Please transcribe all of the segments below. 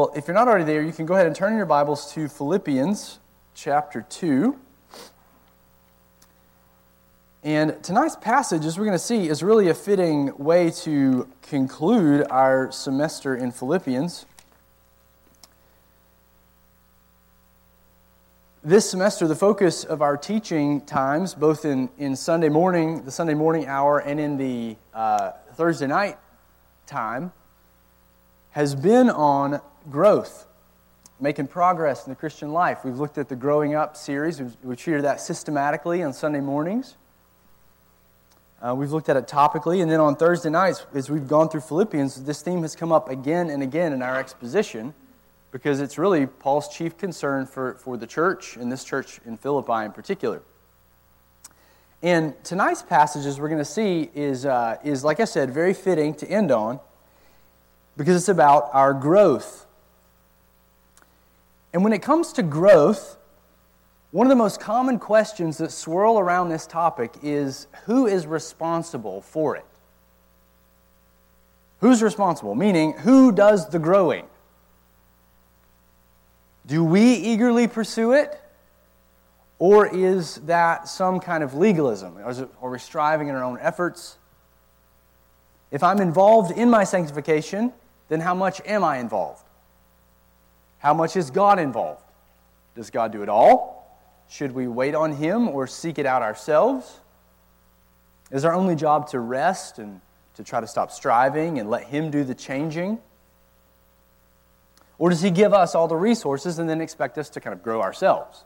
Well, if you're not already there, you can go ahead and turn your Bibles to Philippians chapter 2. And tonight's passage, as we're going to see, is really a fitting way to conclude our semester in Philippians. This semester, the focus of our teaching times, both in, in Sunday morning, the Sunday morning hour, and in the uh, Thursday night time, has been on growth, making progress in the Christian life. We've looked at the Growing Up series, we've, treated that systematically on Sunday mornings. Uh, we've looked at it topically, and then on Thursday nights, as we've gone through Philippians, this theme has come up again and again in our exposition because it's really Paul's chief concern for, for the church, and this church in Philippi in particular. And tonight's passages we're going to see is, uh, is, like I said, very fitting to end on because it's about our growth and when it comes to growth, one of the most common questions that swirl around this topic is who is responsible for it? Who's responsible? Meaning, who does the growing? Do we eagerly pursue it? Or is that some kind of legalism? Are we striving in our own efforts? If I'm involved in my sanctification, then how much am I involved? How much is God involved? Does God do it all? Should we wait on Him or seek it out ourselves? Is our only job to rest and to try to stop striving and let Him do the changing? Or does He give us all the resources and then expect us to kind of grow ourselves?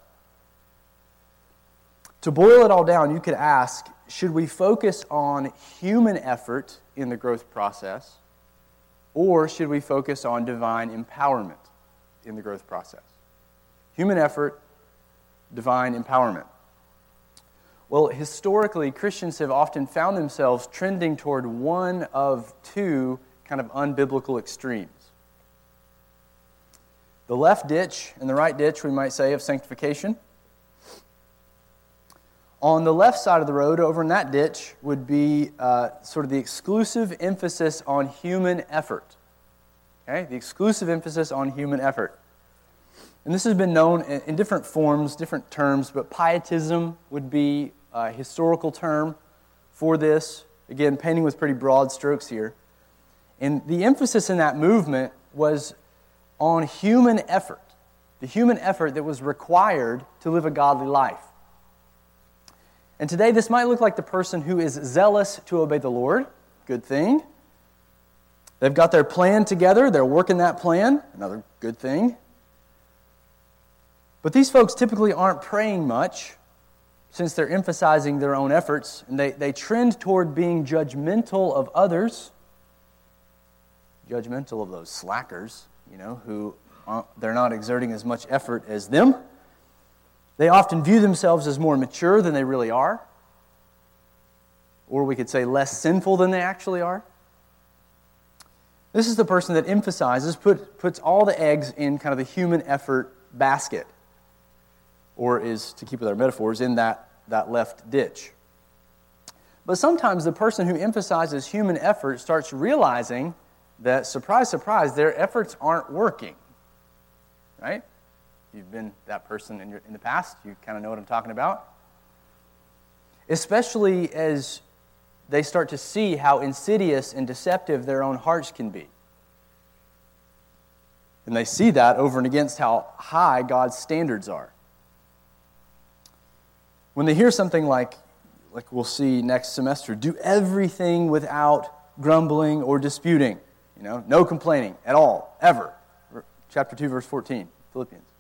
To boil it all down, you could ask should we focus on human effort in the growth process, or should we focus on divine empowerment? in the growth process human effort, divine empowerment. Well, historically, Christians have often found themselves trending toward one of two kind of unbiblical extremes. The left ditch and the right ditch, we might say, of sanctification. On the left side of the road, over in that ditch, would be uh, sort of the exclusive emphasis on human effort. Okay? The exclusive emphasis on human effort. And this has been known in different forms, different terms, but pietism would be a historical term for this. Again, painting with pretty broad strokes here. And the emphasis in that movement was on human effort, the human effort that was required to live a godly life. And today, this might look like the person who is zealous to obey the Lord. Good thing. They've got their plan together, they're working that plan. Another good thing. But these folks typically aren't praying much since they're emphasizing their own efforts, and they, they trend toward being judgmental of others, judgmental of those slackers, you know, who they're not exerting as much effort as them. They often view themselves as more mature than they really are, or we could say less sinful than they actually are. This is the person that emphasizes, put, puts all the eggs in kind of the human effort basket or is, to keep with our metaphors, in that, that left ditch. But sometimes the person who emphasizes human effort starts realizing that, surprise, surprise, their efforts aren't working. Right? You've been that person in, your, in the past, you kind of know what I'm talking about. Especially as they start to see how insidious and deceptive their own hearts can be. And they see that over and against how high God's standards are. When they hear something like, like we'll see next semester, do everything without grumbling or disputing. You know, no complaining at all, ever. Chapter 2, verse 14, Philippians.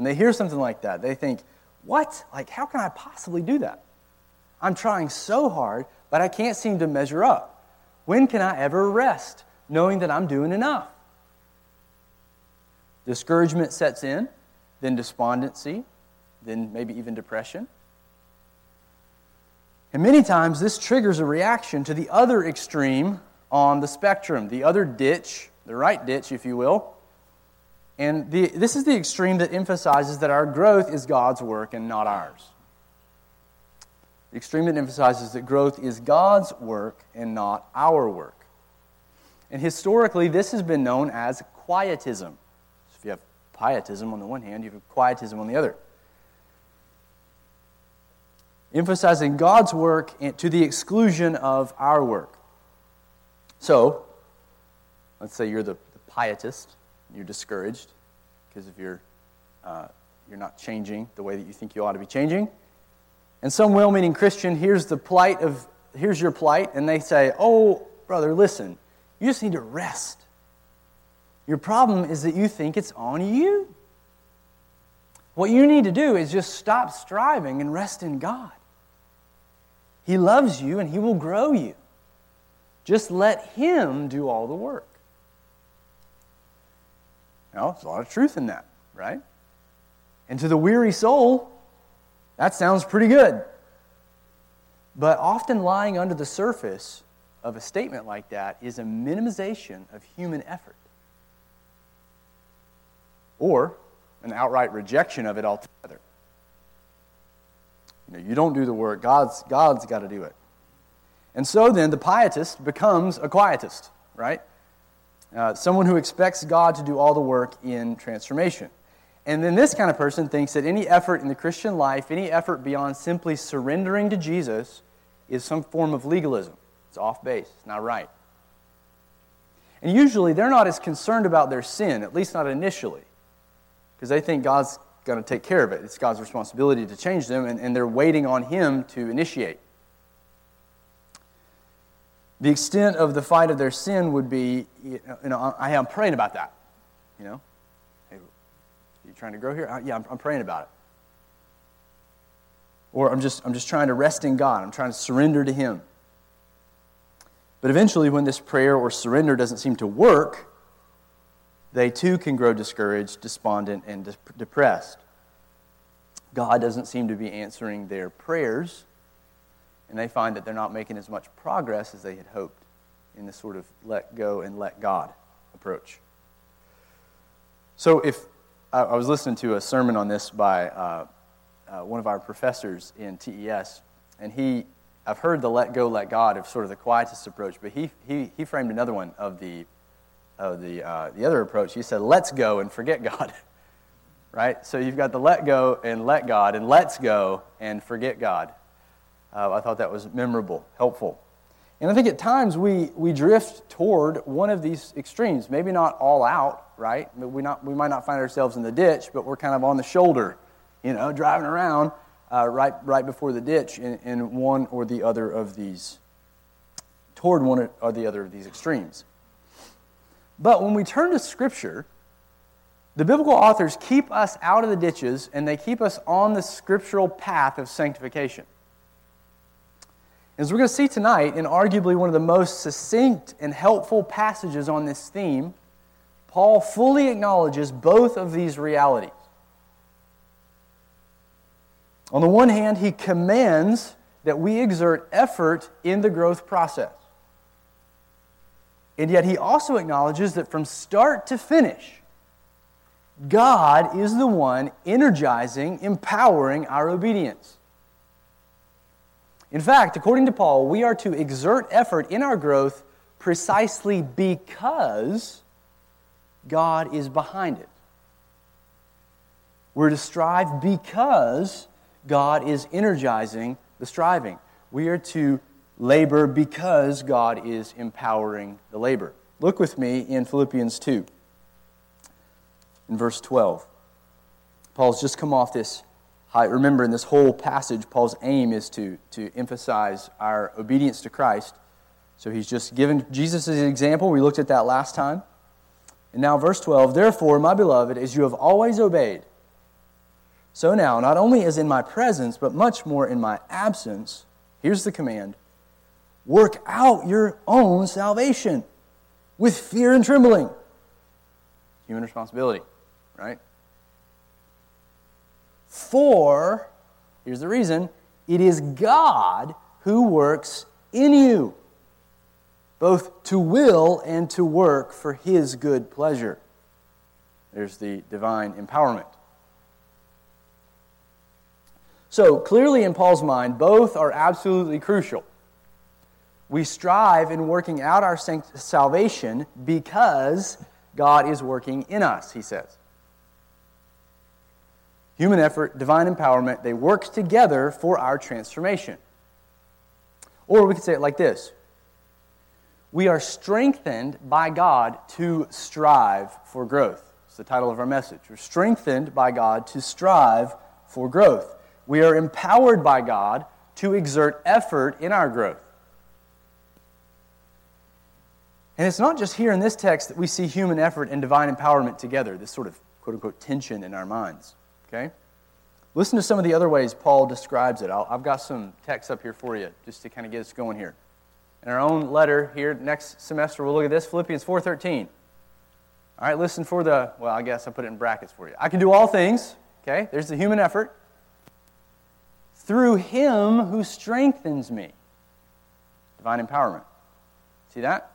When they hear something like that, they think, what? Like, how can I possibly do that? I'm trying so hard, but I can't seem to measure up. When can I ever rest, knowing that I'm doing enough? Discouragement sets in, then despondency, then maybe even depression. And many times this triggers a reaction to the other extreme on the spectrum, the other ditch, the right ditch, if you will. And the, this is the extreme that emphasizes that our growth is God's work and not ours. The extreme that emphasizes that growth is God's work and not our work. And historically, this has been known as quietism. So If you have pietism on the one hand, you have quietism on the other. Emphasizing God's work to the exclusion of our work. So, let's say you're the, the pietist, you're discouraged because of your, uh, you're not changing the way that you think you ought to be changing. And some well meaning Christian hears the plight of, here's your plight, and they say, Oh, brother, listen, you just need to rest. Your problem is that you think it's on you. What you need to do is just stop striving and rest in God. He loves you and He will grow you. Just let Him do all the work. Now, there's a lot of truth in that, right? And to the weary soul, that sounds pretty good. But often lying under the surface of a statement like that is a minimization of human effort or an outright rejection of it altogether. You know, you don't do the work, God's, God's got to do it. And so then the pietist becomes a quietist, right? Uh, someone who expects God to do all the work in transformation. And then this kind of person thinks that any effort in the Christian life, any effort beyond simply surrendering to Jesus, is some form of legalism. It's off base, it's not right. And usually they're not as concerned about their sin, at least not initially, because they think God's going to take care of it. It's God's responsibility to change them, and, and they're waiting on Him to initiate. The extent of the fight of their sin would be, you know, I am praying about that. You know, hey, you trying to grow here? Uh, yeah, I'm, I'm praying about it. Or I'm just, I'm just trying to rest in God. I'm trying to surrender to Him. But eventually, when this prayer or surrender doesn't seem to work, they too can grow discouraged, despondent, and de- depressed. God doesn't seem to be answering their prayers, and they find that they're not making as much progress as they had hoped in this sort of let go and let God approach. So, if I, was listening to a sermon on this by uh, uh, one of our professors in TES, and he I've heard the let go, let God of sort of the quietist approach, but he, he, he framed another one of the, of the, uh, the other approach. He said, let's go and forget God. right? So you've got the let go and let God, and let's go and forget God. Uh, I thought that was memorable, helpful. And I think at times we, we drift toward one of these extremes. Maybe not all out, right? We, not, we might not find ourselves in the ditch, but we're kind of on the shoulder, you know, driving around uh, right, right before the ditch in, in one or the other of these, toward one or the other of these extremes. But when we turn to Scripture, the biblical authors keep us out of the ditches and they keep us on the scriptural path of sanctification. As we're going to see tonight, in arguably one of the most succinct and helpful passages on this theme, Paul fully acknowledges both of these realities. On the one hand, he commands that we exert effort in the growth process. And yet, he also acknowledges that from start to finish, God is the one energizing, empowering our obedience. In fact, according to Paul, we are to exert effort in our growth precisely because God is behind it. We're to strive because God is energizing the striving. We are to labor because God is empowering the labor. Look with me in Philippians 2, in verse 12. Paul's just come off this high. Remember, in this whole passage, Paul's aim is to, to emphasize our obedience to Christ. So he's just given Jesus as an example. We looked at that last time. And now, verse 12 Therefore, my beloved, as you have always obeyed, so now, not only as in my presence, but much more in my absence, here's the command work out your own salvation with fear and trembling. Human responsibility, right? For, here's the reason, it is God who works in you, both to will and to work for his good pleasure. There's the divine empowerment. So, clearly in Paul's mind, both are absolutely crucial. We strive in working out our salvation because God is working in us, he says. Human effort, divine empowerment, they work together for our transformation. Or we could say it like this We are strengthened by God to strive for growth. It's the title of our message. We're strengthened by God to strive for growth. We are empowered by God to exert effort in our growth. And it's not just here in this text that we see human effort and divine empowerment together, this sort of quote unquote tension in our minds. Okay? Listen to some of the other ways Paul describes it. i have got some text up here for you just to kind of get us going here. In our own letter here next semester, we'll look at this Philippians 4:13. All right, listen for the well, I guess I put it in brackets for you. I can do all things. Okay, there's the human effort through Him who strengthens me. Divine empowerment. See that?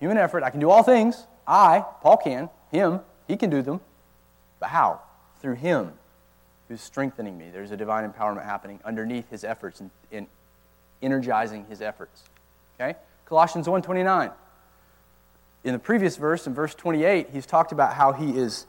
Human effort. I can do all things. I, Paul, can. Him, he can do them. But how? Through Him who's strengthening me. There's a divine empowerment happening underneath his efforts and in, in energizing his efforts. Okay? Colossians 1:29. In the previous verse, in verse 28, he's talked about how he is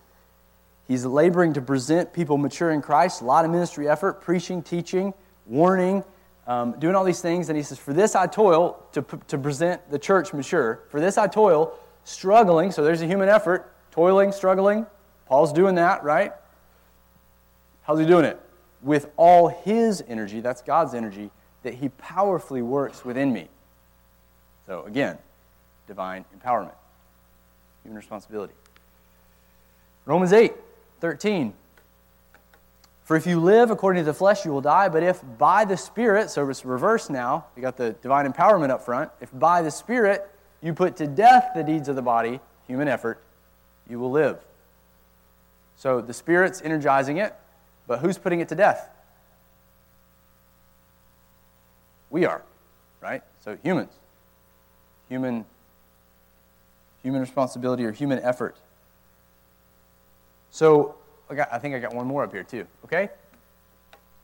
he's laboring to present people mature in Christ, a lot of ministry effort, preaching, teaching, warning, um, doing all these things. And he says, For this I toil to, to present the church mature. For this I toil, struggling. So there's a human effort, toiling, struggling. Paul's doing that, right? How's he doing it? With all his energy, that's God's energy, that he powerfully works within me. So again, divine empowerment, human responsibility. Romans 8, 13. For if you live according to the flesh, you will die. But if by the Spirit, so it's reversed now, you got the divine empowerment up front. If by the Spirit you put to death the deeds of the body, human effort, you will live. So the Spirit's energizing it, but who's putting it to death? We are, right? So humans. Human human responsibility or human effort. So I, got, I think I got one more up here too, okay?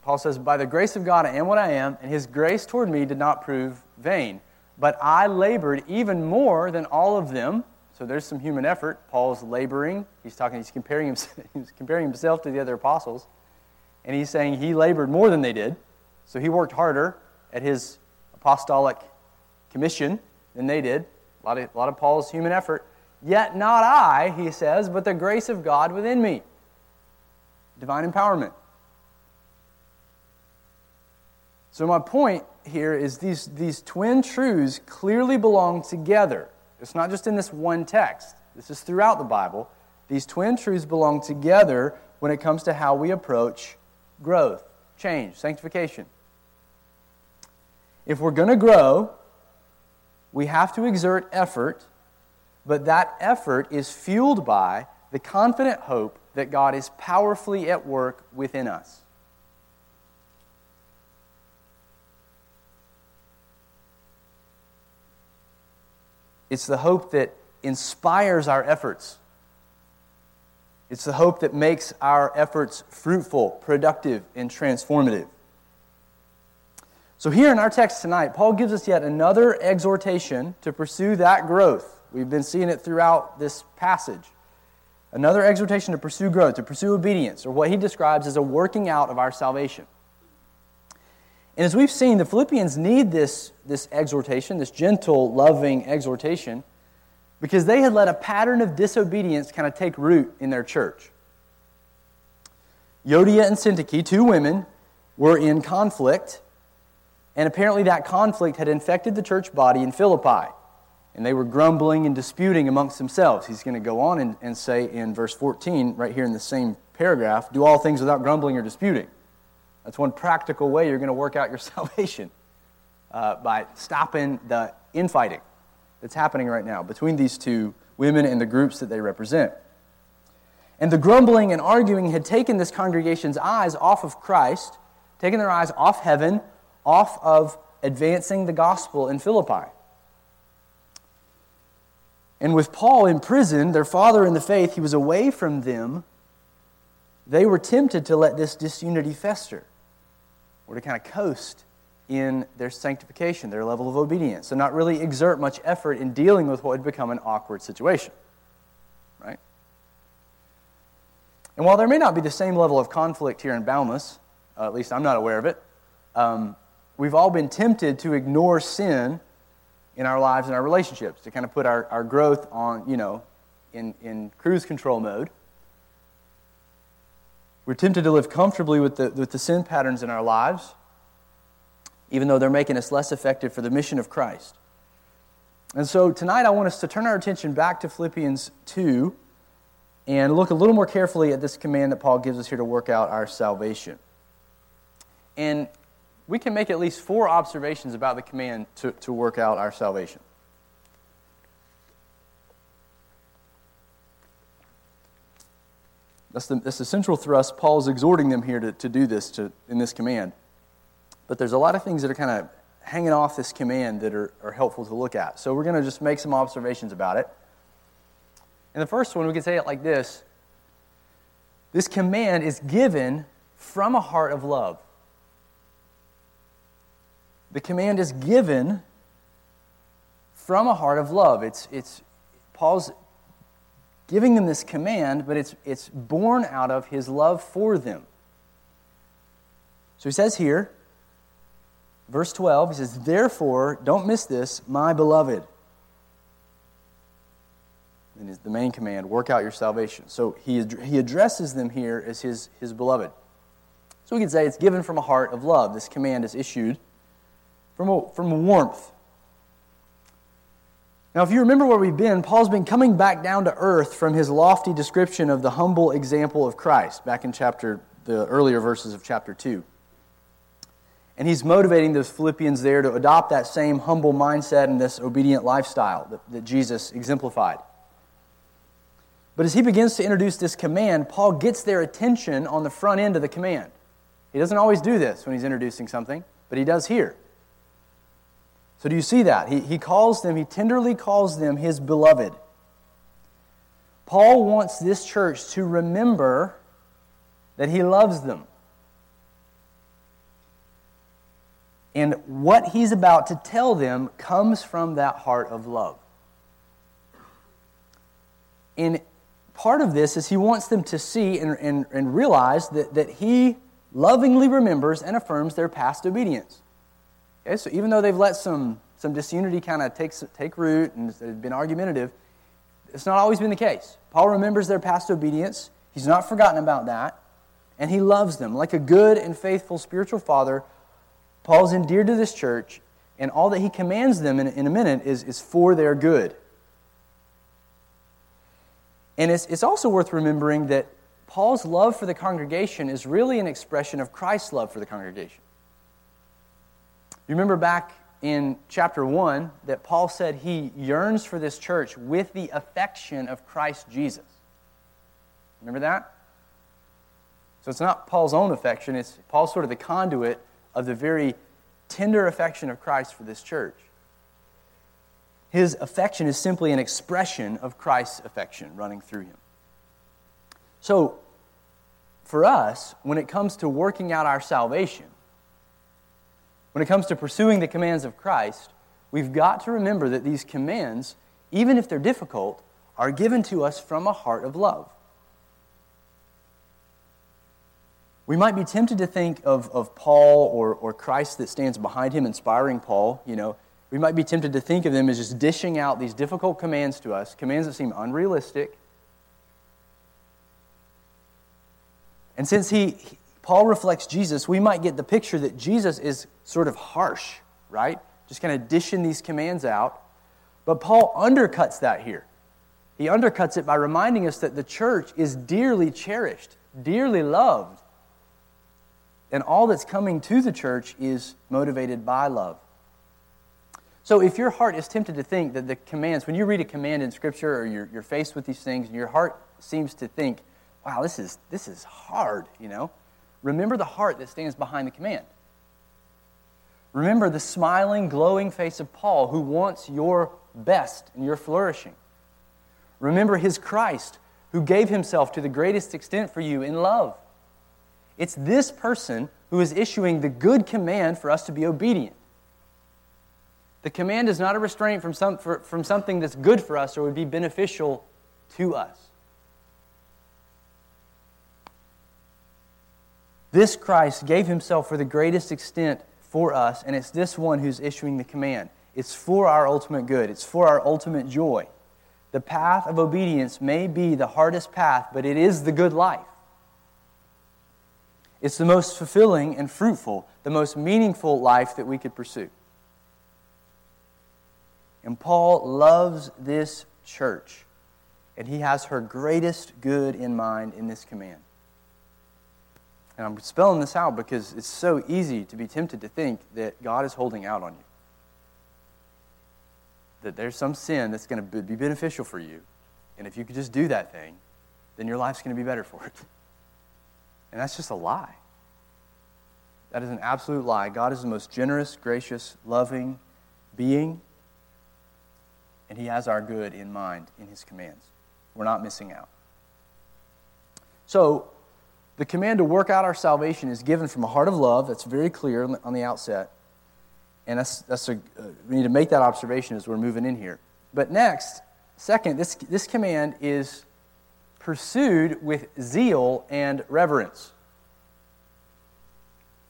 Paul says, By the grace of God, I am what I am, and his grace toward me did not prove vain. But I labored even more than all of them. So there's some human effort. Paul's laboring. He's talking, he's comparing himself, he's comparing himself to the other apostles. And he's saying he labored more than they did. So he worked harder at his apostolic commission than they did. A lot of, a lot of Paul's human effort. Yet not I, he says, but the grace of God within me. Divine empowerment. So, my point here is these, these twin truths clearly belong together. It's not just in this one text, this is throughout the Bible. These twin truths belong together when it comes to how we approach growth, change, sanctification. If we're going to grow, we have to exert effort, but that effort is fueled by the confident hope that God is powerfully at work within us. It's the hope that inspires our efforts. It's the hope that makes our efforts fruitful, productive, and transformative. So, here in our text tonight, Paul gives us yet another exhortation to pursue that growth. We've been seeing it throughout this passage. Another exhortation to pursue growth, to pursue obedience, or what he describes as a working out of our salvation. And as we've seen, the Philippians need this, this exhortation, this gentle, loving exhortation because they had let a pattern of disobedience kind of take root in their church. Euodia and Syntyche, two women, were in conflict, and apparently that conflict had infected the church body in Philippi. And they were grumbling and disputing amongst themselves. He's going to go on and, and say in verse 14, right here in the same paragraph, do all things without grumbling or disputing. That's one practical way you're going to work out your salvation uh, by stopping the infighting that's happening right now between these two women and the groups that they represent. And the grumbling and arguing had taken this congregation's eyes off of Christ, taken their eyes off heaven, off of advancing the gospel in Philippi. And with Paul in prison, their father in the faith, he was away from them. They were tempted to let this disunity fester or to kind of coast in their sanctification, their level of obedience, and not really exert much effort in dealing with what would become an awkward situation. Right? And while there may not be the same level of conflict here in Boundless, uh, at least I'm not aware of it, um, we've all been tempted to ignore sin in our lives and our relationships, to kind of put our, our growth on, you know, in, in cruise control mode. We're tempted to live comfortably with the, with the sin patterns in our lives, even though they're making us less effective for the mission of Christ. And so tonight I want us to turn our attention back to Philippians 2 and look a little more carefully at this command that Paul gives us here to work out our salvation. And we can make at least four observations about the command to, to work out our salvation. That's the, that's the central thrust. Paul's exhorting them here to, to do this to, in this command. But there's a lot of things that are kind of hanging off this command that are, are helpful to look at. So we're going to just make some observations about it. And the first one, we can say it like this This command is given from a heart of love. The command is given from a heart of love. It's, it's Paul's giving them this command, but it's, it's born out of his love for them. So he says here, verse 12, he says, Therefore, don't miss this, my beloved. And is the main command, work out your salvation. So he, he addresses them here as his, his beloved. So we could say it's given from a heart of love. This command is issued from a, from warmth. Now, if you remember where we've been, Paul's been coming back down to earth from his lofty description of the humble example of Christ back in chapter, the earlier verses of chapter 2. And he's motivating those Philippians there to adopt that same humble mindset and this obedient lifestyle that, that Jesus exemplified. But as he begins to introduce this command, Paul gets their attention on the front end of the command. He doesn't always do this when he's introducing something, but he does here. So, do you see that? He, he calls them, he tenderly calls them his beloved. Paul wants this church to remember that he loves them. And what he's about to tell them comes from that heart of love. And part of this is he wants them to see and, and, and realize that, that he lovingly remembers and affirms their past obedience. Okay, so even though they've let some, some disunity kind of take, take root and they've been argumentative, it's not always been the case. Paul remembers their past obedience, he's not forgotten about that, and he loves them. Like a good and faithful spiritual father, Paul's endeared to this church, and all that he commands them in, in a minute is, is for their good. And it's, it's also worth remembering that Paul's love for the congregation is really an expression of Christ's love for the congregation. You remember back in chapter 1 that Paul said he yearns for this church with the affection of Christ Jesus. Remember that? So it's not Paul's own affection, it's Paul's sort of the conduit of the very tender affection of Christ for this church. His affection is simply an expression of Christ's affection running through him. So, for us, when it comes to working out our salvation, when it comes to pursuing the commands of Christ, we've got to remember that these commands, even if they're difficult, are given to us from a heart of love. We might be tempted to think of, of Paul or, or Christ that stands behind him, inspiring Paul, you know, we might be tempted to think of them as just dishing out these difficult commands to us, commands that seem unrealistic. And since he, Paul reflects Jesus, we might get the picture that Jesus is sort of harsh, right? Just kind of dishing these commands out. But Paul undercuts that here. He undercuts it by reminding us that the church is dearly cherished, dearly loved. And all that's coming to the church is motivated by love. So if your heart is tempted to think that the commands, when you read a command in Scripture or you're, you're faced with these things and your heart seems to think, wow, this is, this is hard, you know, remember the heart that stands behind the command. Remember the smiling, glowing face of Paul who wants your best and your flourishing. Remember his Christ who gave himself to the greatest extent for you in love. It's this person who is issuing the good command for us to be obedient. The command is not a restraint from, some, for, from something that's good for us or would be beneficial to us. This Christ gave himself for the greatest extent for us, and it's this one who's issuing the command. It's for our ultimate good, it's for our ultimate joy. The path of obedience may be the hardest path, but it is the good life. It's the most fulfilling and fruitful, the most meaningful life that we could pursue. And Paul loves this church, and he has her greatest good in mind in this command. And I'm spelling this out because it's so easy to be tempted to think that God is holding out on you. That there's some sin that's going to be beneficial for you. And if you could just do that thing, then your life's going to be better for it. And that's just a lie. That is an absolute lie. God is the most generous, gracious, loving being, and He has our good in mind in His commands. We're not missing out. So, the command to work out our salvation is given from a heart of love. That's very clear on the outset. And that's, that's a, uh, we need to make that observation as we're moving in here. But next, second, this, this command is pursued with zeal and reverence.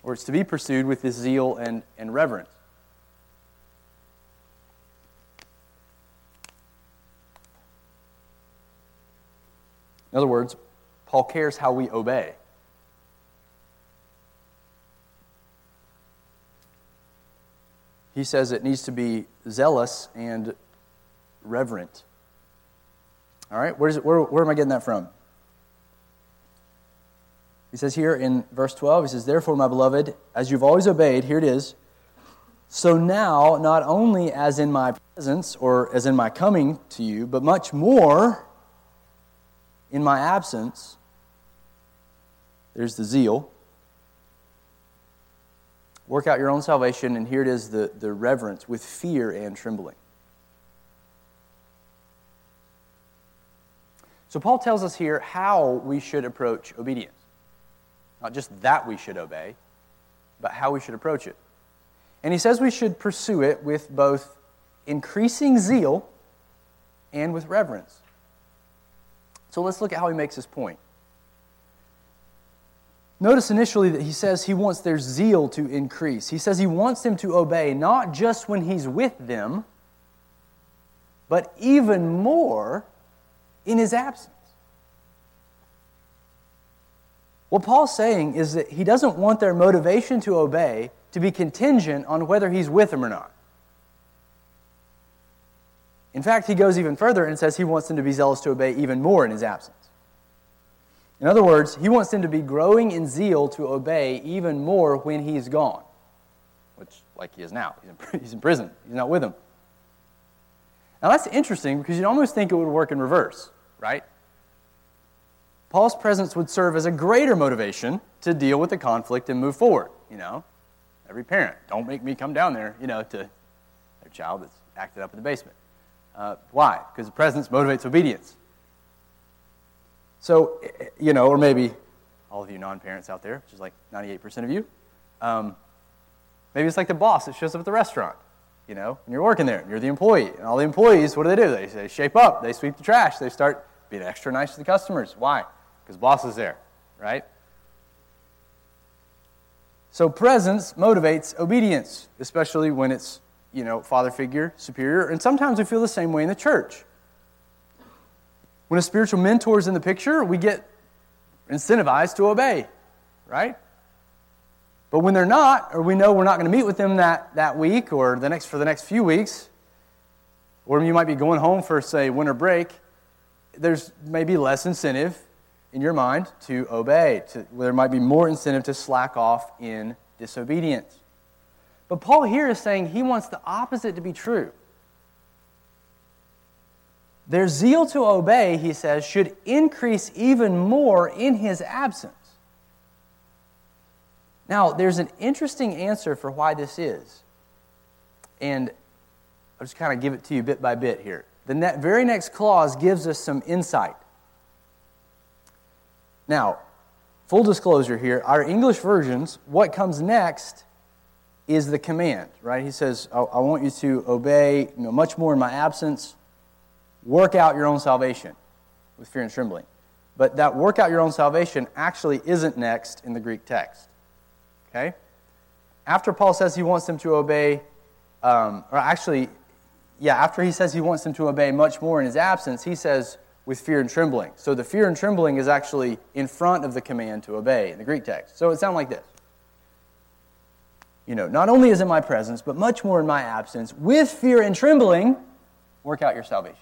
Or it's to be pursued with this zeal and, and reverence. In other words, Paul cares how we obey. He says it needs to be zealous and reverent. All right, where's it, where, where am I getting that from? He says here in verse 12, he says, Therefore, my beloved, as you've always obeyed, here it is, so now, not only as in my presence or as in my coming to you, but much more in my absence, there's the zeal. Work out your own salvation, and here it is the, the reverence with fear and trembling. So, Paul tells us here how we should approach obedience. Not just that we should obey, but how we should approach it. And he says we should pursue it with both increasing zeal and with reverence. So, let's look at how he makes his point. Notice initially that he says he wants their zeal to increase. He says he wants them to obey not just when he's with them, but even more in his absence. What Paul's saying is that he doesn't want their motivation to obey to be contingent on whether he's with them or not. In fact, he goes even further and says he wants them to be zealous to obey even more in his absence. In other words, he wants them to be growing in zeal to obey even more when he's gone, which, like he is now, he's in, prison, he's not with them. Now, that's interesting because you'd almost think it would work in reverse, right? Paul's presence would serve as a greater motivation to deal with the conflict and move forward. You know, every parent, don't make me come down there, you know, to their child that's acted up in the basement. Uh, why? Because the presence motivates obedience. So, you know, or maybe all of you non parents out there, which is like 98% of you, um, maybe it's like the boss that shows up at the restaurant, you know, and you're working there, and you're the employee. And all the employees, what do they do? They, they shape up, they sweep the trash, they start being extra nice to the customers. Why? Because boss is there, right? So presence motivates obedience, especially when it's, you know, father figure, superior, and sometimes we feel the same way in the church. When a spiritual mentor is in the picture, we get incentivized to obey, right? But when they're not, or we know we're not going to meet with them that, that week or the next for the next few weeks, or you might be going home for, say, winter break, there's maybe less incentive in your mind to obey. To, there might be more incentive to slack off in disobedience. But Paul here is saying he wants the opposite to be true. Their zeal to obey, he says, should increase even more in his absence. Now, there's an interesting answer for why this is. And I'll just kind of give it to you bit by bit here. The very next clause gives us some insight. Now, full disclosure here, our English versions, what comes next is the command, right? He says, I, I want you to obey you know, much more in my absence Work out your own salvation with fear and trembling. But that work out your own salvation actually isn't next in the Greek text. Okay? After Paul says he wants them to obey, um, or actually, yeah, after he says he wants them to obey much more in his absence, he says with fear and trembling. So the fear and trembling is actually in front of the command to obey in the Greek text. So it sounds like this. You know, not only is in my presence, but much more in my absence, with fear and trembling, work out your salvation.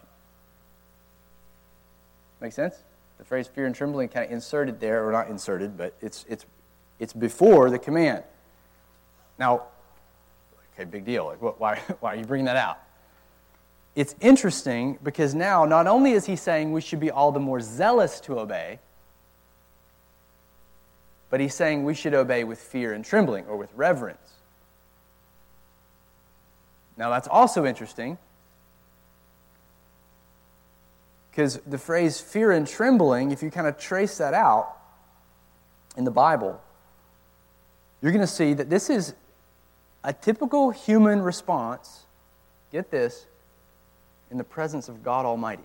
Make sense? The phrase fear and trembling kind of inserted there, or not inserted, but it's, it's, it's before the command. Now, okay, big deal. Like, what, why, why are you bringing that out? It's interesting because now, not only is he saying we should be all the more zealous to obey, but he's saying we should obey with fear and trembling or with reverence. Now, that's also interesting because the phrase fear and trembling, if you kind of trace that out in the Bible, you're going to see that this is a typical human response, get this, in the presence of God Almighty.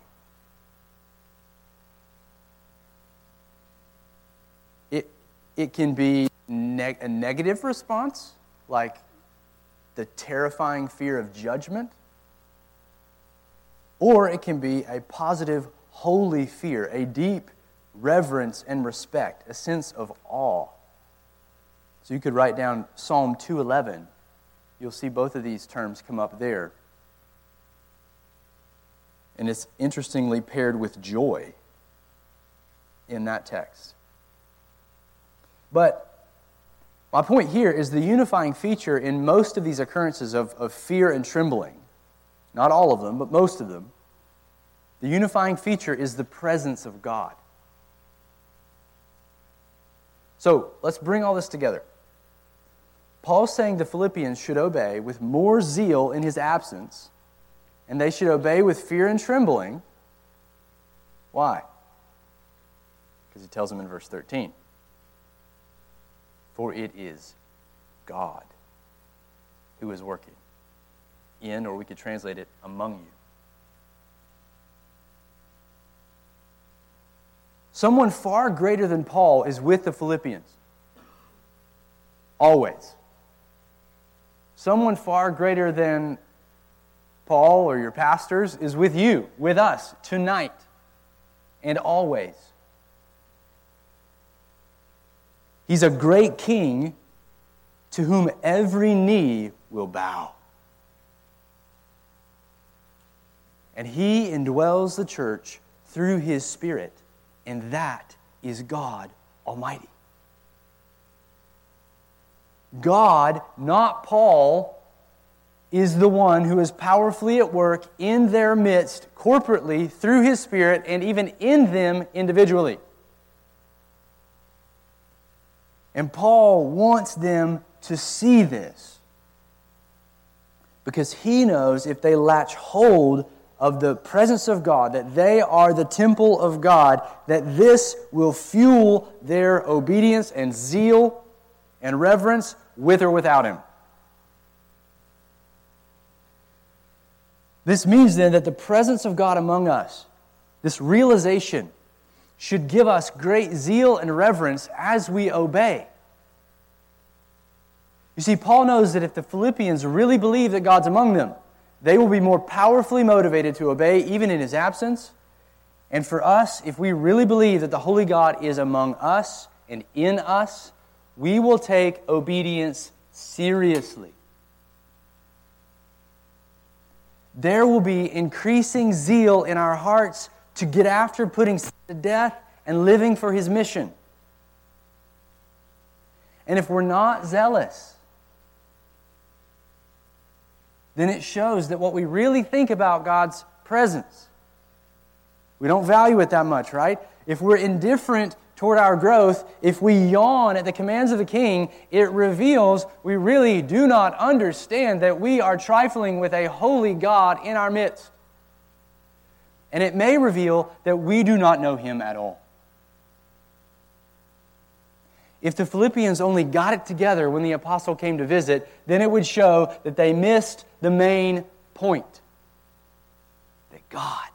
It, it can be neg- a negative response, like the terrifying fear of judgment or it can be a positive, holy fear, a deep reverence and respect, a sense of awe. So you could write down Psalm 211. You'll see both of these terms come up there. And it's interestingly paired with joy in that text. But my point here is the unifying feature in most of these occurrences of, of fear and trembling not all of them, but most of them, the unifying feature is the presence of God. So let's bring all this together. Paul's saying the Philippians should obey with more zeal in his absence, and they should obey with fear and trembling. Why? Because he tells them in verse 13 For it is God who is working in, or we could translate it among you. Someone far greater than Paul is with the Philippians. Always. Someone far greater than Paul or your pastors is with you, with us, tonight and always. He's a great king to whom every knee will bow. And he indwells the church through his Spirit, and that is God Almighty. God, not Paul, is the one who is powerfully at work in their midst, corporately, through his Spirit, and even in them individually. And Paul wants them to see this because he knows if they latch hold of the presence of God, that they are the temple of God, that this will fuel their obedience and zeal and reverence with or without Him. This means then that the presence of God among us, this realization, should give us great zeal and reverence as we obey. You see, Paul knows that if the Philippians really believe that God's among them, they will be more powerfully motivated to obey even in his absence. And for us, if we really believe that the Holy God is among us and in us, we will take obedience seriously. There will be increasing zeal in our hearts to get after putting to death and living for his mission. And if we're not zealous, then it shows that what we really think about God's presence, we don't value it that much, right? If we're indifferent toward our growth, if we yawn at the commands of the king, it reveals we really do not understand that we are trifling with a holy God in our midst. And it may reveal that we do not know him at all. If the Philippians only got it together when the apostle came to visit, then it would show that they missed the main point that God,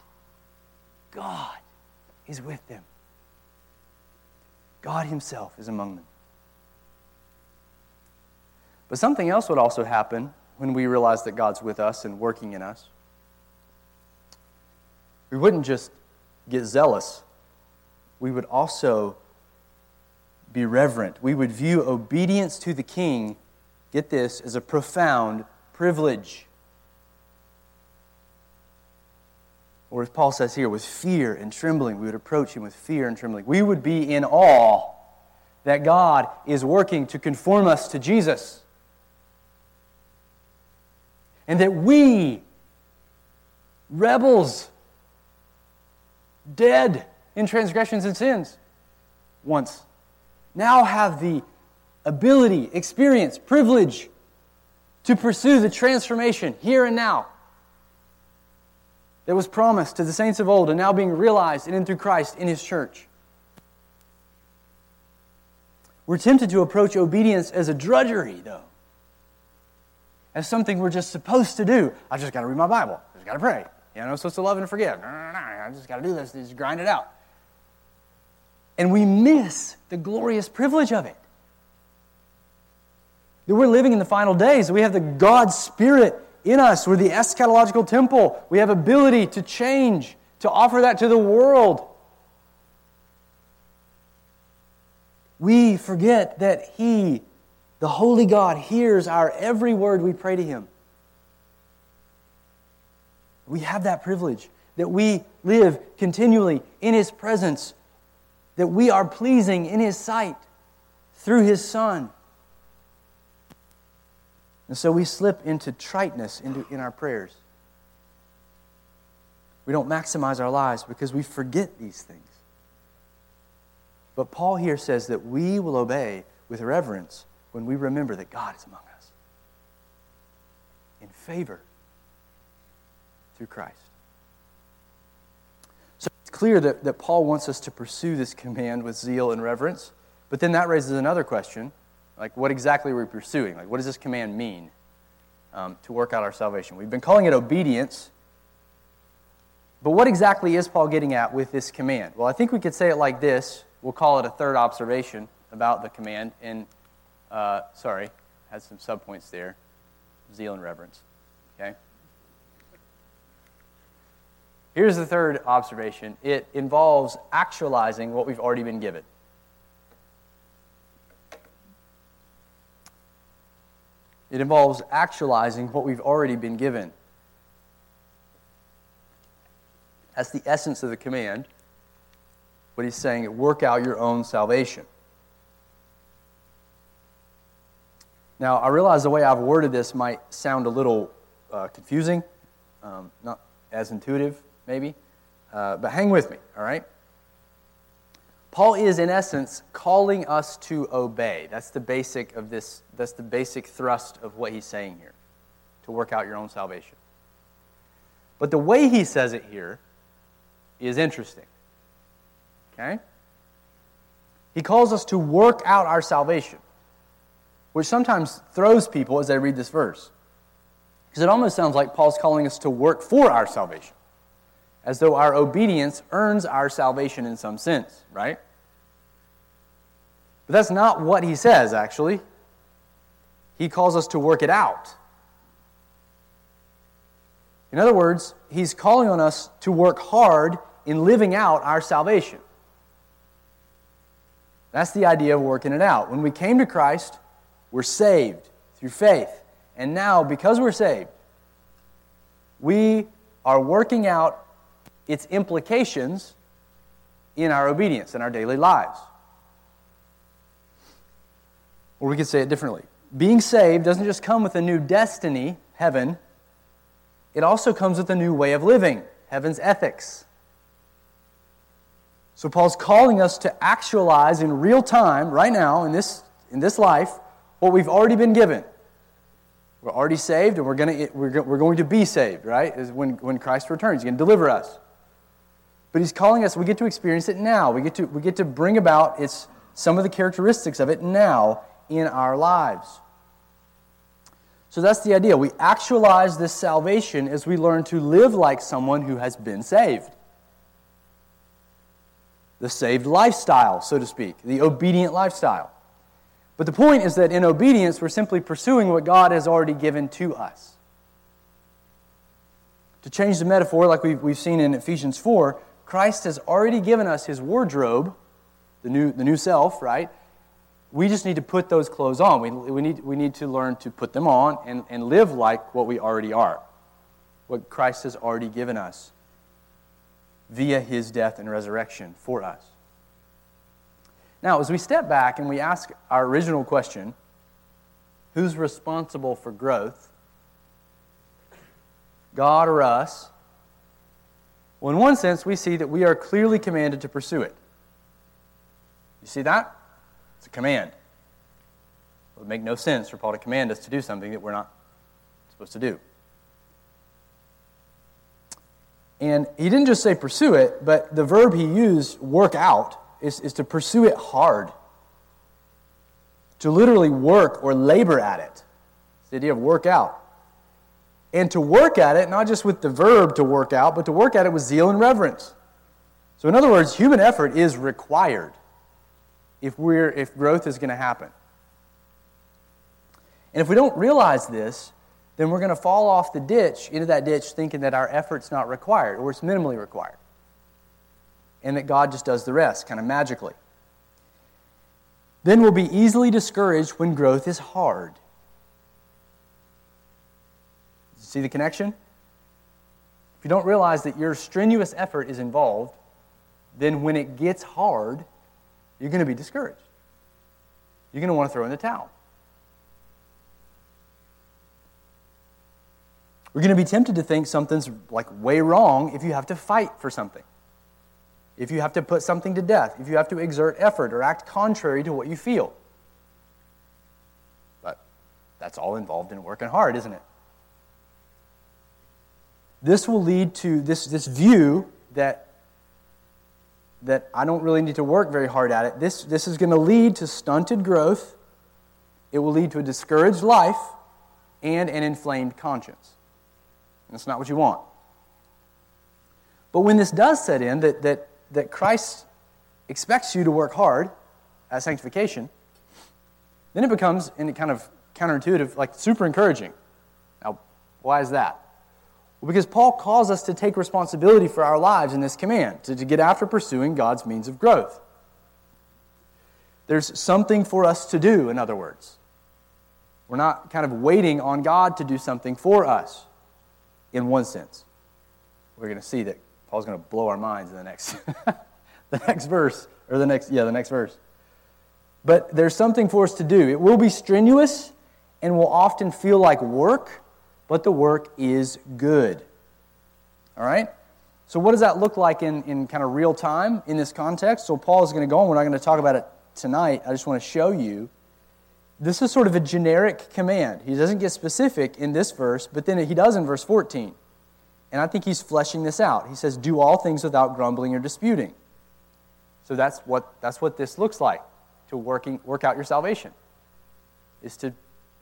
God is with them. God Himself is among them. But something else would also happen when we realize that God's with us and working in us. We wouldn't just get zealous, we would also be reverent. We would view obedience to the king, get this, as a profound privilege. Or as Paul says here, with fear and trembling, we would approach him with fear and trembling. We would be in awe that God is working to conform us to Jesus. And that we, rebels, dead in transgressions and sins once, now have the ability, experience, privilege to pursue the transformation here and now that was promised to the saints of old and now being realized in and through Christ in His church. We're tempted to approach obedience as a drudgery, though, as something we're just supposed to do. I just got to read my Bible. I just got to pray. You know, I'm supposed to love and forgive. I just got to do this. Just grind it out. And we miss the glorious privilege of it. That we're living in the final days. We have the God Spirit in us. We're the eschatological temple. We have ability to change, to offer that to the world. We forget that He, the Holy God, hears our every word we pray to Him. We have that privilege that we live continually in His presence, that we are pleasing in His sight through His Son. And so we slip into triteness into, in our prayers. We don't maximize our lives because we forget these things. But Paul here says that we will obey with reverence when we remember that God is among us in favor through Christ. So it's clear that, that Paul wants us to pursue this command with zeal and reverence. But then that raises another question like, what exactly are we pursuing? Like, what does this command mean um, to work out our salvation? We've been calling it obedience. But what exactly is Paul getting at with this command? Well, I think we could say it like this. We'll call it a third observation about the command. And, uh, sorry, had some subpoints there zeal and reverence. Okay? Here's the third observation it involves actualizing what we've already been given. It involves actualizing what we've already been given. That's the essence of the command. What he's saying, work out your own salvation. Now, I realize the way I've worded this might sound a little uh, confusing, um, not as intuitive, maybe, uh, but hang with me, all right? Paul is, in essence, calling us to obey. That's the basic of this, that's the basic thrust of what he's saying here, to work out your own salvation. But the way he says it here is interesting. Okay? He calls us to work out our salvation, which sometimes throws people as they read this verse. Because it almost sounds like Paul's calling us to work for our salvation as though our obedience earns our salvation in some sense, right? But that's not what he says, actually. He calls us to work it out. In other words, he's calling on us to work hard in living out our salvation. That's the idea of working it out. When we came to Christ, we're saved through faith. And now, because we're saved, we are working out its implications in our obedience in our daily lives. Or we could say it differently. Being saved doesn't just come with a new destiny, heaven, it also comes with a new way of living, heaven's ethics. So Paul's calling us to actualize in real time, right now, in this, in this life, what we've already been given. We're already saved, and we're, gonna, we're, we're going to be saved, right? Is when, when Christ returns. He's going to deliver us. But he's calling us, we get to experience it now. We get to, we get to bring about its, some of the characteristics of it now in our lives. So that's the idea. We actualize this salvation as we learn to live like someone who has been saved. the saved lifestyle, so to speak, the obedient lifestyle. But the point is that in obedience, we're simply pursuing what God has already given to us. To change the metaphor, like we've, we've seen in Ephesians 4, Christ has already given us his wardrobe, the new, the new self, right? We just need to put those clothes on. We, we, need, we need to learn to put them on and, and live like what we already are, what Christ has already given us via his death and resurrection for us. Now, as we step back and we ask our original question who's responsible for growth? God or us? Well, in one sense, we see that we are clearly commanded to pursue it. You see that? It's a command. It would make no sense for Paul to command us to do something that we're not supposed to do. And he didn't just say pursue it, but the verb he used, work out, is, is to pursue it hard. To literally work or labor at it. It's the idea of work out. And to work at it, not just with the verb to work out, but to work at it with zeal and reverence. So, in other words, human effort is required if, we're, if growth is going to happen. And if we don't realize this, then we're going to fall off the ditch, into that ditch, thinking that our effort's not required or it's minimally required. And that God just does the rest, kind of magically. Then we'll be easily discouraged when growth is hard. See the connection? If you don't realize that your strenuous effort is involved, then when it gets hard, you're going to be discouraged. You're going to want to throw in the towel. We're going to be tempted to think something's like way wrong if you have to fight for something. If you have to put something to death, if you have to exert effort or act contrary to what you feel. But that's all involved in working hard, isn't it? This will lead to this, this view that, that I don't really need to work very hard at it. This, this is going to lead to stunted growth. It will lead to a discouraged life and an inflamed conscience. And That's not what you want. But when this does set in, that, that, that Christ expects you to work hard at sanctification, then it becomes, in a kind of counterintuitive, like super encouraging. Now, why is that? Well, because Paul calls us to take responsibility for our lives in this command, to, to get after pursuing God's means of growth. There's something for us to do, in other words. We're not kind of waiting on God to do something for us in one sense. We're going to see that Paul's going to blow our minds in the next, the next verse, or the next, yeah, the next verse. But there's something for us to do. It will be strenuous and will often feel like work, but the work is good. All right? So, what does that look like in, in kind of real time in this context? So, Paul is going to go on. We're not going to talk about it tonight. I just want to show you this is sort of a generic command. He doesn't get specific in this verse, but then he does in verse 14. And I think he's fleshing this out. He says, Do all things without grumbling or disputing. So that's what, that's what this looks like to working, work out your salvation, is to,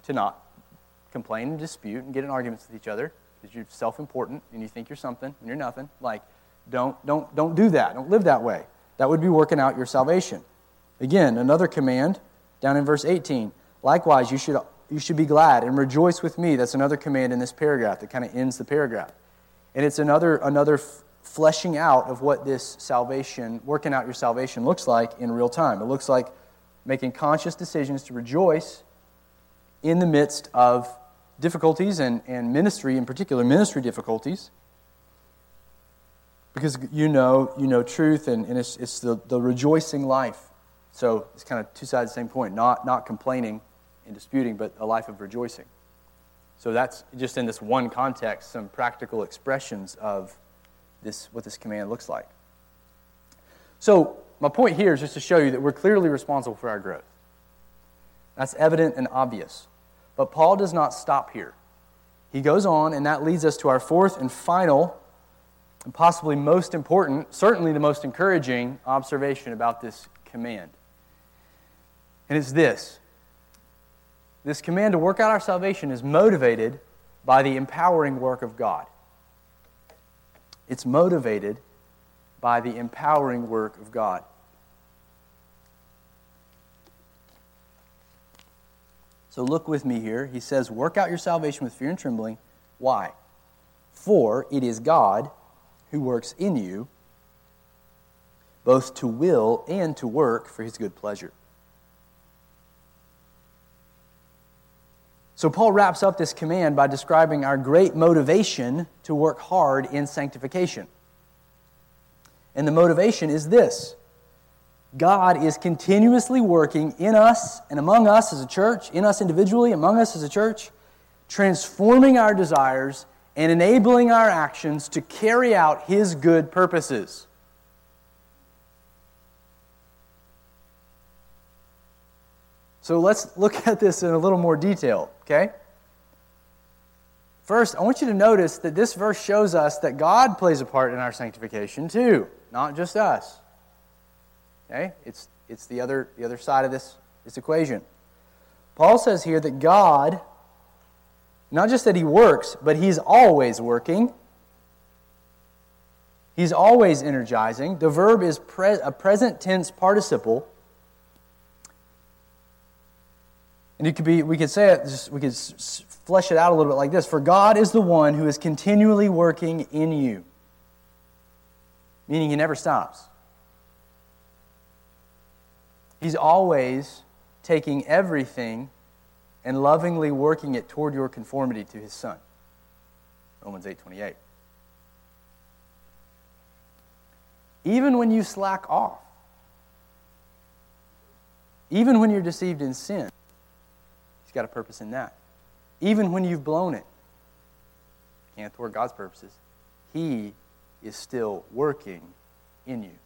to not complain and dispute and get in arguments with each other because you're self important and you think you're something and you're nothing. Like, don't, don't, don't do that. Don't live that way. That would be working out your salvation. Again, another command down in verse 18 Likewise, you should, you should be glad and rejoice with me. That's another command in this paragraph that kind of ends the paragraph. And it's another, another fleshing out of what this salvation, working out your salvation, looks like in real time. It looks like making conscious decisions to rejoice in the midst of difficulties and, and ministry, in particular, ministry difficulties. Because you know, you know truth, and, and it's, it's the, the rejoicing life. So it's kind of two sides of the same point, not, not complaining and disputing, but a life of rejoicing. So that's just in this one context, some practical expressions of this, what this command looks like. So, my point here is just to show you that we're clearly responsible for our growth. That's evident and obvious. But Paul does not stop here. He goes on, and that leads us to our fourth and final, and possibly most important, certainly the most encouraging observation about this command. And it's this this command to work out our salvation is motivated by the empowering work of God. It's motivated by the empowering work of God. So look with me here. He says, Work out your salvation with fear and trembling. Why? For it is God who works in you, both to will and to work for his good pleasure. So, Paul wraps up this command by describing our great motivation to work hard in sanctification. And the motivation is this God is continuously working in us and among us as a church, in us individually, among us as a church, transforming our desires and enabling our actions to carry out His good purposes. So let's look at this in a little more detail, okay? First, I want you to notice that this verse shows us that God plays a part in our sanctification too, not just us. Okay? It's, it's the, other, the other side of this, this equation. Paul says here that God, not just that He works, but He's always working. He's always energizing. The verb is pre- a present tense participle. And it could be, we could say it, just, we could flesh it out a little bit like this For God is the one who is continually working in you, meaning He never stops. He's always taking everything and lovingly working it toward your conformity to his son. Romans 8:28. Even when you slack off, even when you're deceived in sin, he's got a purpose in that. Even when you've blown it, can't thwart God's purposes. He is still working in you.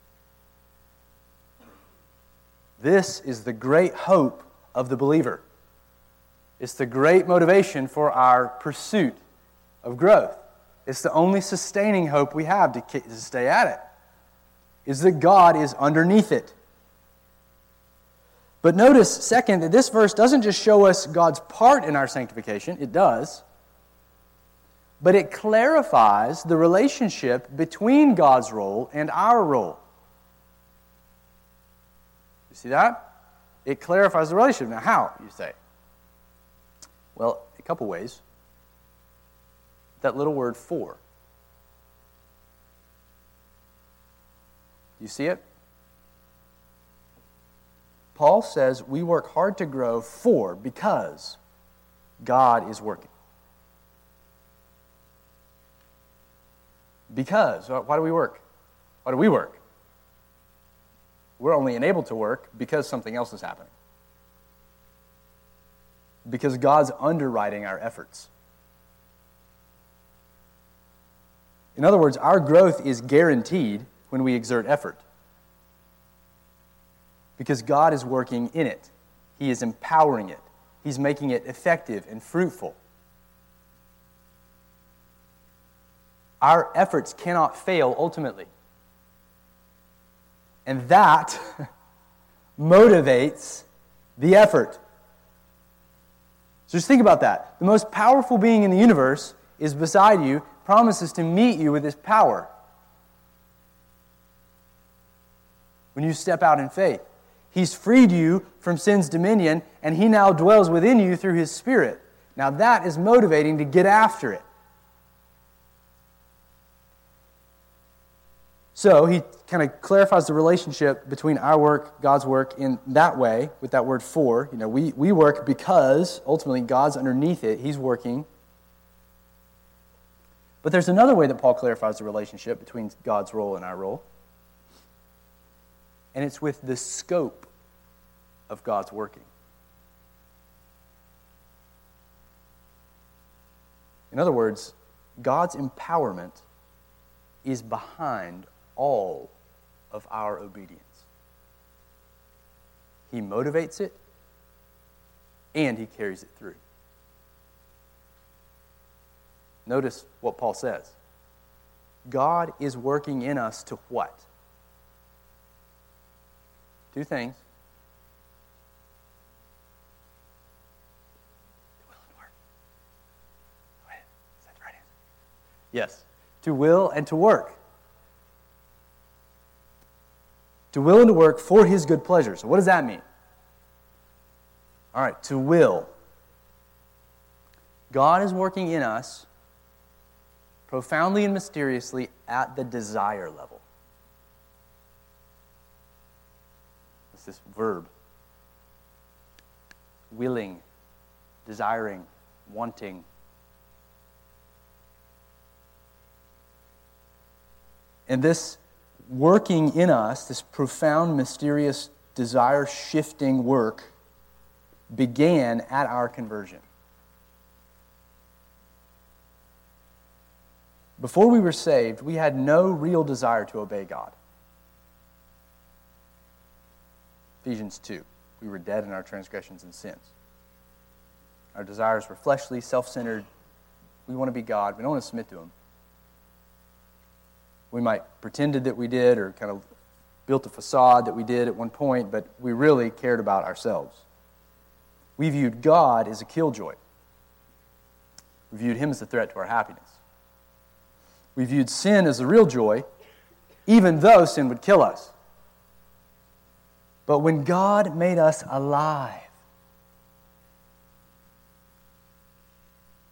This is the great hope of the believer. It's the great motivation for our pursuit of growth. It's the only sustaining hope we have to, to stay at it, is that God is underneath it. But notice, second, that this verse doesn't just show us God's part in our sanctification, it does, but it clarifies the relationship between God's role and our role. You see that? It clarifies the relationship. Now, how, you say? Well, a couple ways. That little word for. Do you see it? Paul says we work hard to grow for because God is working. Because. Why do we work? Why do we work? We're only enabled to work because something else is happening. Because God's underwriting our efforts. In other words, our growth is guaranteed when we exert effort. Because God is working in it, He is empowering it, He's making it effective and fruitful. Our efforts cannot fail ultimately. And that motivates the effort. So just think about that. The most powerful being in the universe is beside you, promises to meet you with his power. When you step out in faith, he's freed you from sin's dominion, and he now dwells within you through his spirit. Now that is motivating to get after it. So he kind of clarifies the relationship between our work, God's work, in that way, with that word for. You know, we, we work because ultimately God's underneath it, He's working. But there's another way that Paul clarifies the relationship between God's role and our role. And it's with the scope of God's working. In other words, God's empowerment is behind all of our obedience. He motivates it and he carries it through. Notice what Paul says God is working in us to what? Two things. To will and work. Yes. To will and to work. To will and to work for his good pleasure. So, what does that mean? All right, to will. God is working in us profoundly and mysteriously at the desire level. It's this verb willing, desiring, wanting. And this working in us, this profound, mysterious, desire shifting work, began at our conversion. Before we were saved, we had no real desire to obey God. Ephesians 2. We were dead in our transgressions and sins. Our desires were fleshly, self centered. We want to be God. We don't want to submit to Him. We might pretended that we did or kind of built a facade that we did at one point, but we really cared about ourselves. We viewed God as a killjoy. We viewed Him as a threat to our happiness. We viewed sin as the real joy, even though sin would kill us. But when God made us alive,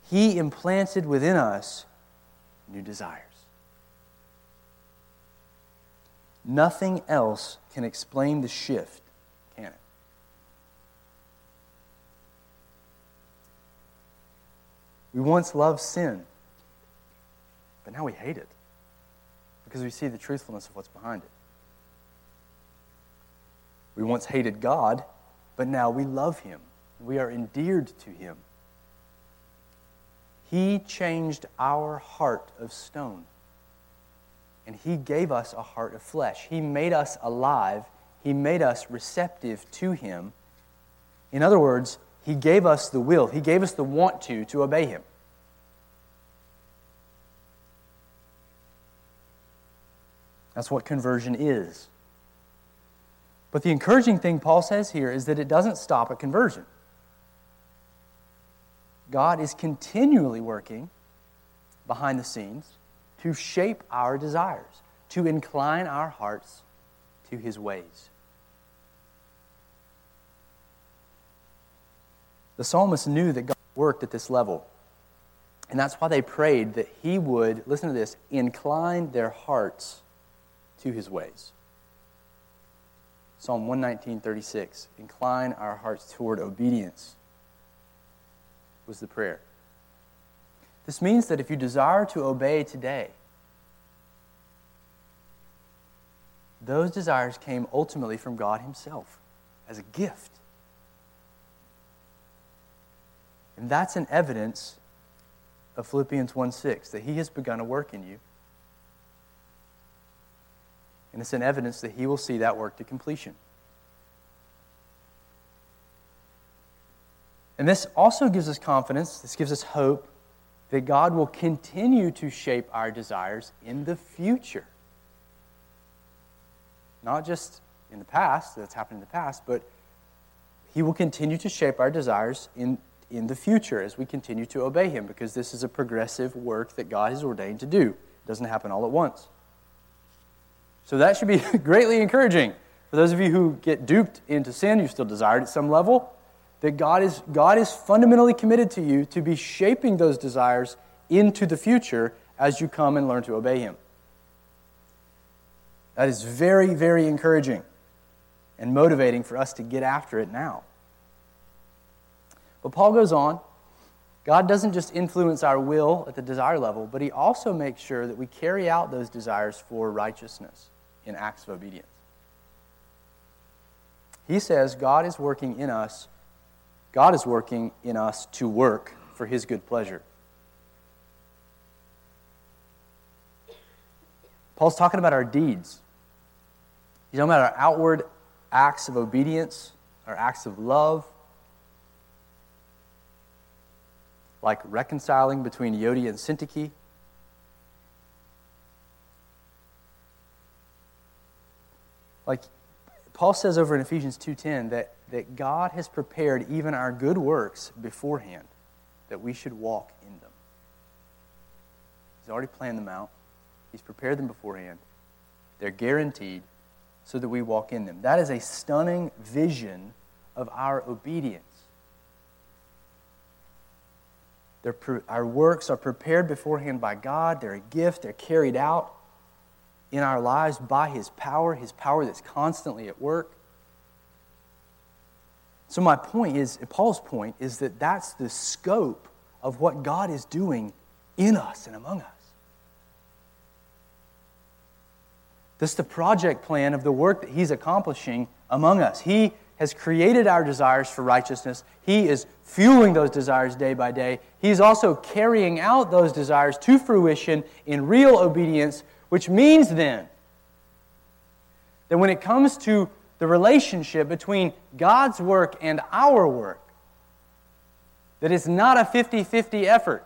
He implanted within us new desires. Nothing else can explain the shift, can it? We once loved sin. But now we hate it because we see the truthfulness of what's behind it. We once hated God, but now we love Him. We are endeared to Him. He changed our heart of stone, and He gave us a heart of flesh. He made us alive, He made us receptive to Him. In other words, He gave us the will, He gave us the want to to obey Him. That's what conversion is. But the encouraging thing Paul says here is that it doesn't stop at conversion. God is continually working behind the scenes to shape our desires, to incline our hearts to his ways. The psalmist knew that God worked at this level. And that's why they prayed that he would, listen to this, incline their hearts to his ways. Psalm 119, 36. Incline our hearts toward obedience was the prayer. This means that if you desire to obey today, those desires came ultimately from God Himself as a gift. And that's an evidence of Philippians 1 6, that He has begun a work in you and it's an evidence that He will see that work to completion. And this also gives us confidence, this gives us hope that God will continue to shape our desires in the future. Not just in the past, that's happened in the past, but He will continue to shape our desires in, in the future as we continue to obey Him because this is a progressive work that God has ordained to do. It doesn't happen all at once. So that should be greatly encouraging. For those of you who get duped into sin, you still desire it at some level, that God is, God is fundamentally committed to you to be shaping those desires into the future as you come and learn to obey Him. That is very, very encouraging and motivating for us to get after it now. But Paul goes on. God doesn't just influence our will at the desire level, but He also makes sure that we carry out those desires for righteousness in acts of obedience. He says God is working in us, God is working in us to work for His good pleasure. Paul's talking about our deeds. He's talking about our outward acts of obedience, our acts of love, like reconciling between Euodia and Syntyche Like Paul says over in Ephesians 2:10 that, that God has prepared even our good works beforehand, that we should walk in them. He's already planned them out. He's prepared them beforehand. They're guaranteed so that we walk in them. That is a stunning vision of our obedience. our works are prepared beforehand by God. They're a gift. They're carried out in our lives by His power, His power that's constantly at work. So, my point is, Paul's point is that that's the scope of what God is doing in us and among us. This is the project plan of the work that He's accomplishing among us. He has created our desires for righteousness. He is fueling those desires day by day. He's also carrying out those desires to fruition in real obedience, which means then that when it comes to the relationship between God's work and our work, that it's not a 50 50 effort.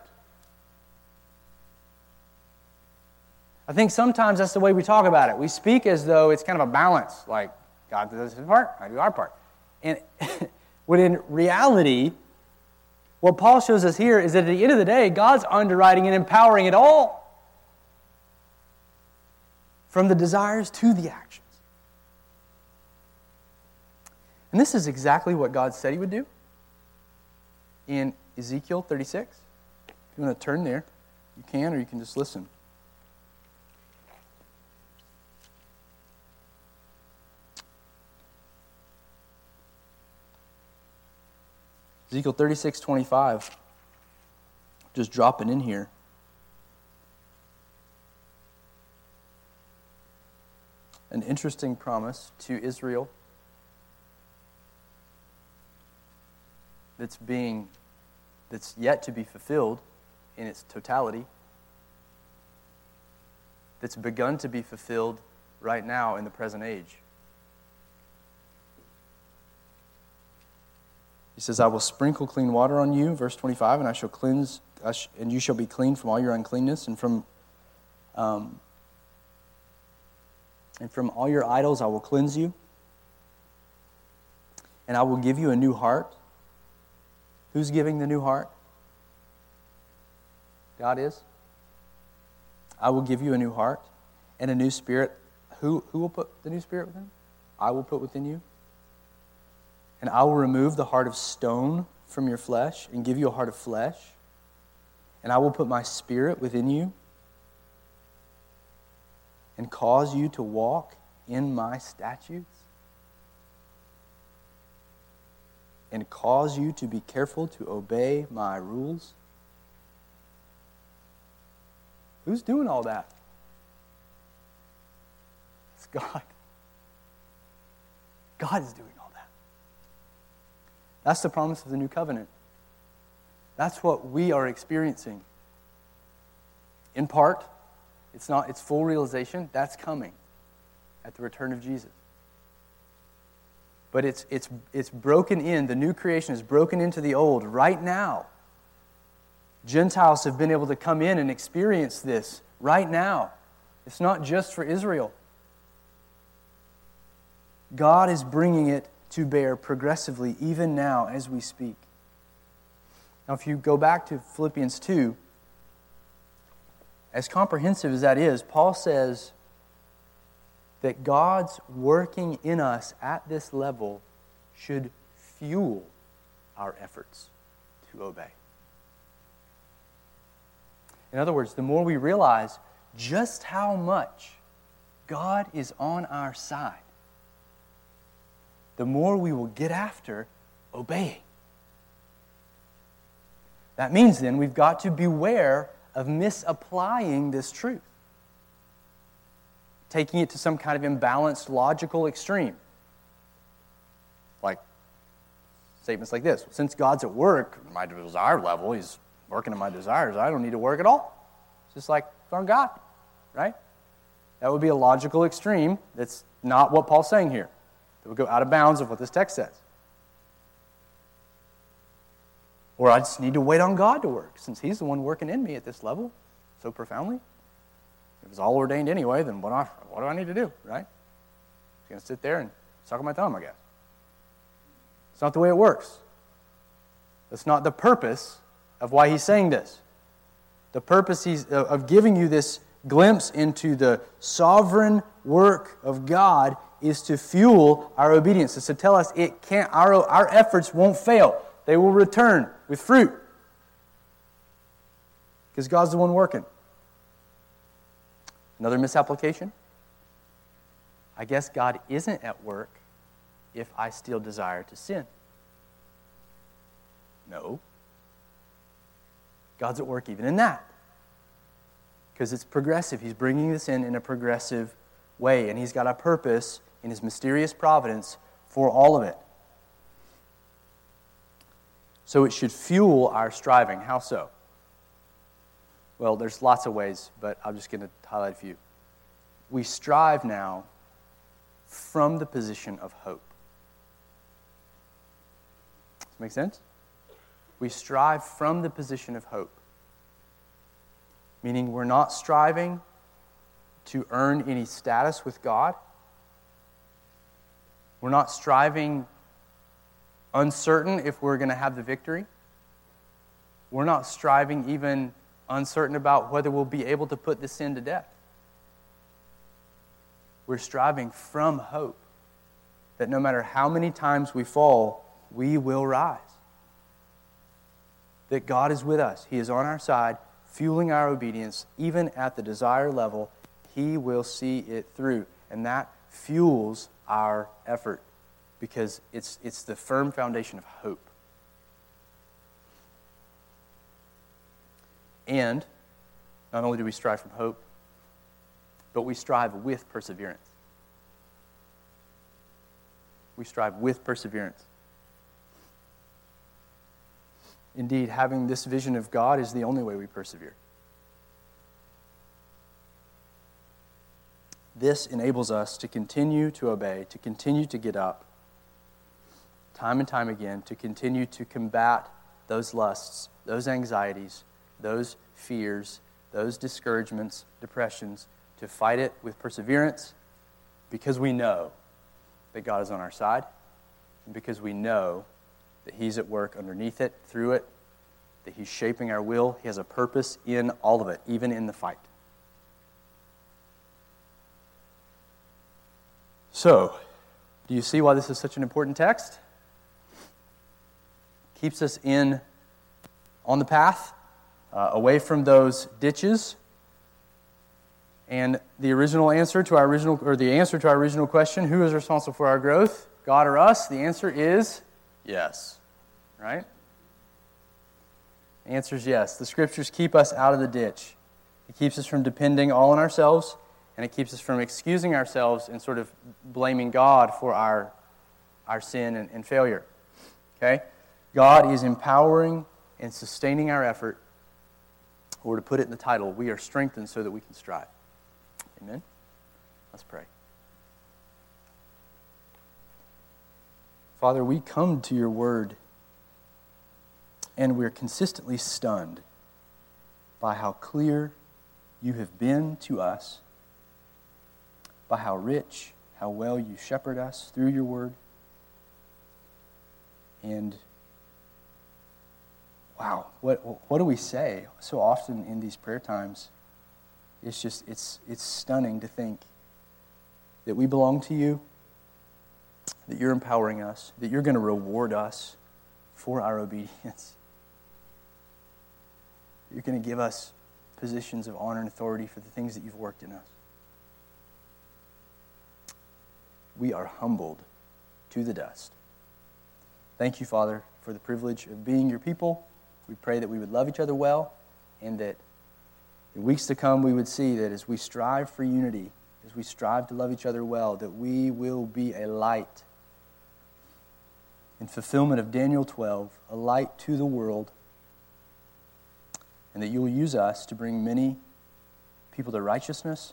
I think sometimes that's the way we talk about it. We speak as though it's kind of a balance, like God does his part, I do our part. And when in reality, what Paul shows us here is that at the end of the day, God's underwriting and empowering it all. From the desires to the actions. And this is exactly what God said He would do in Ezekiel 36. If you want to turn there, you can, or you can just listen. Ezekiel 36 25. Just dropping in here. An interesting promise to Israel that's being that's yet to be fulfilled in its totality that's begun to be fulfilled right now in the present age. He says, I will sprinkle clean water on you, verse 25, and I shall cleanse, and you shall be clean from all your uncleanness, and from, um, and from all your idols I will cleanse you. And I will give you a new heart. Who's giving the new heart? God is. I will give you a new heart and a new spirit. Who, who will put the new spirit within? I will put within you. And I will remove the heart of stone from your flesh and give you a heart of flesh. And I will put my spirit within you and cause you to walk in my statutes and cause you to be careful to obey my rules. Who's doing all that? It's God. God is doing all that. that's the promise of the new covenant. That's what we are experiencing. In part, it's not its full realization, that's coming at the return of Jesus. But it's, it's, it's broken in, the new creation is broken into the old right now. Gentiles have been able to come in and experience this right now. It's not just for Israel. God is bringing it to bear progressively, even now as we speak. Now, if you go back to Philippians 2, as comprehensive as that is, Paul says that God's working in us at this level should fuel our efforts to obey. In other words, the more we realize just how much God is on our side, the more we will get after obeying. That means then we've got to beware of misapplying this truth, taking it to some kind of imbalanced logical extreme. Like statements like this Since God's at work, my desire level, He's working on my desires, I don't need to work at all. It's just like on God, right? That would be a logical extreme. That's not what Paul's saying here that would go out of bounds of what this text says. Or I just need to wait on God to work, since He's the one working in me at this level so profoundly. If it's all ordained anyway, then what, I, what do I need to do, right? I'm going to sit there and suck on my thumb, I guess. It's not the way it works. That's not the purpose of why He's saying this. The purpose he's, uh, of giving you this glimpse into the sovereign work of God is to fuel our obedience. It's to tell us it can't, our, our efforts won't fail. They will return with fruit. because God's the one working. Another misapplication? I guess God isn't at work if I still desire to sin. No. God's at work even in that. Because it's progressive. He's bringing this in in a progressive way, and He's got a purpose in His mysterious providence for all of it. So it should fuel our striving. How so? Well, there's lots of ways, but I'm just going to highlight a few. We strive now from the position of hope. Does that make sense? We strive from the position of hope, meaning we're not striving to earn any status with God. We're not striving uncertain if we're going to have the victory. We're not striving even uncertain about whether we'll be able to put this sin to death. We're striving from hope that no matter how many times we fall, we will rise. That God is with us, He is on our side, fueling our obedience, even at the desired level. He will see it through. And that fuels our effort because it's, it's the firm foundation of hope. And not only do we strive from hope, but we strive with perseverance. We strive with perseverance. Indeed, having this vision of God is the only way we persevere. This enables us to continue to obey, to continue to get up, time and time again, to continue to combat those lusts, those anxieties, those fears, those discouragements, depressions, to fight it with perseverance because we know that God is on our side and because we know that He's at work underneath it, through it, that He's shaping our will. He has a purpose in all of it, even in the fight. So, do you see why this is such an important text? Keeps us in on the path uh, away from those ditches. And the original answer to our original, or the answer to our original question, who is responsible for our growth, God or us? The answer is yes. Right? The answer is yes. The scriptures keep us out of the ditch. It keeps us from depending all on ourselves, and it keeps us from excusing ourselves and sort of blaming God for our, our sin and, and failure. Okay? God is empowering and sustaining our effort or to put it in the title, we are strengthened so that we can strive. Amen? Let's pray. Father, we come to your word and we're consistently stunned by how clear you have been to us, by how rich, how well you shepherd us through your word. And wow, what, what do we say so often in these prayer times? It's just, it's, it's stunning to think that we belong to you, that you're empowering us, that you're going to reward us for our obedience. You're going to give us positions of honor and authority for the things that you've worked in us. We are humbled to the dust. Thank you, Father, for the privilege of being your people. We pray that we would love each other well and that in weeks to come we would see that as we strive for unity, as we strive to love each other well, that we will be a light in fulfillment of Daniel 12, a light to the world, and that you will use us to bring many people to righteousness.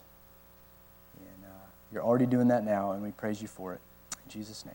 And uh, you're already doing that now, and we praise you for it. In Jesus' name.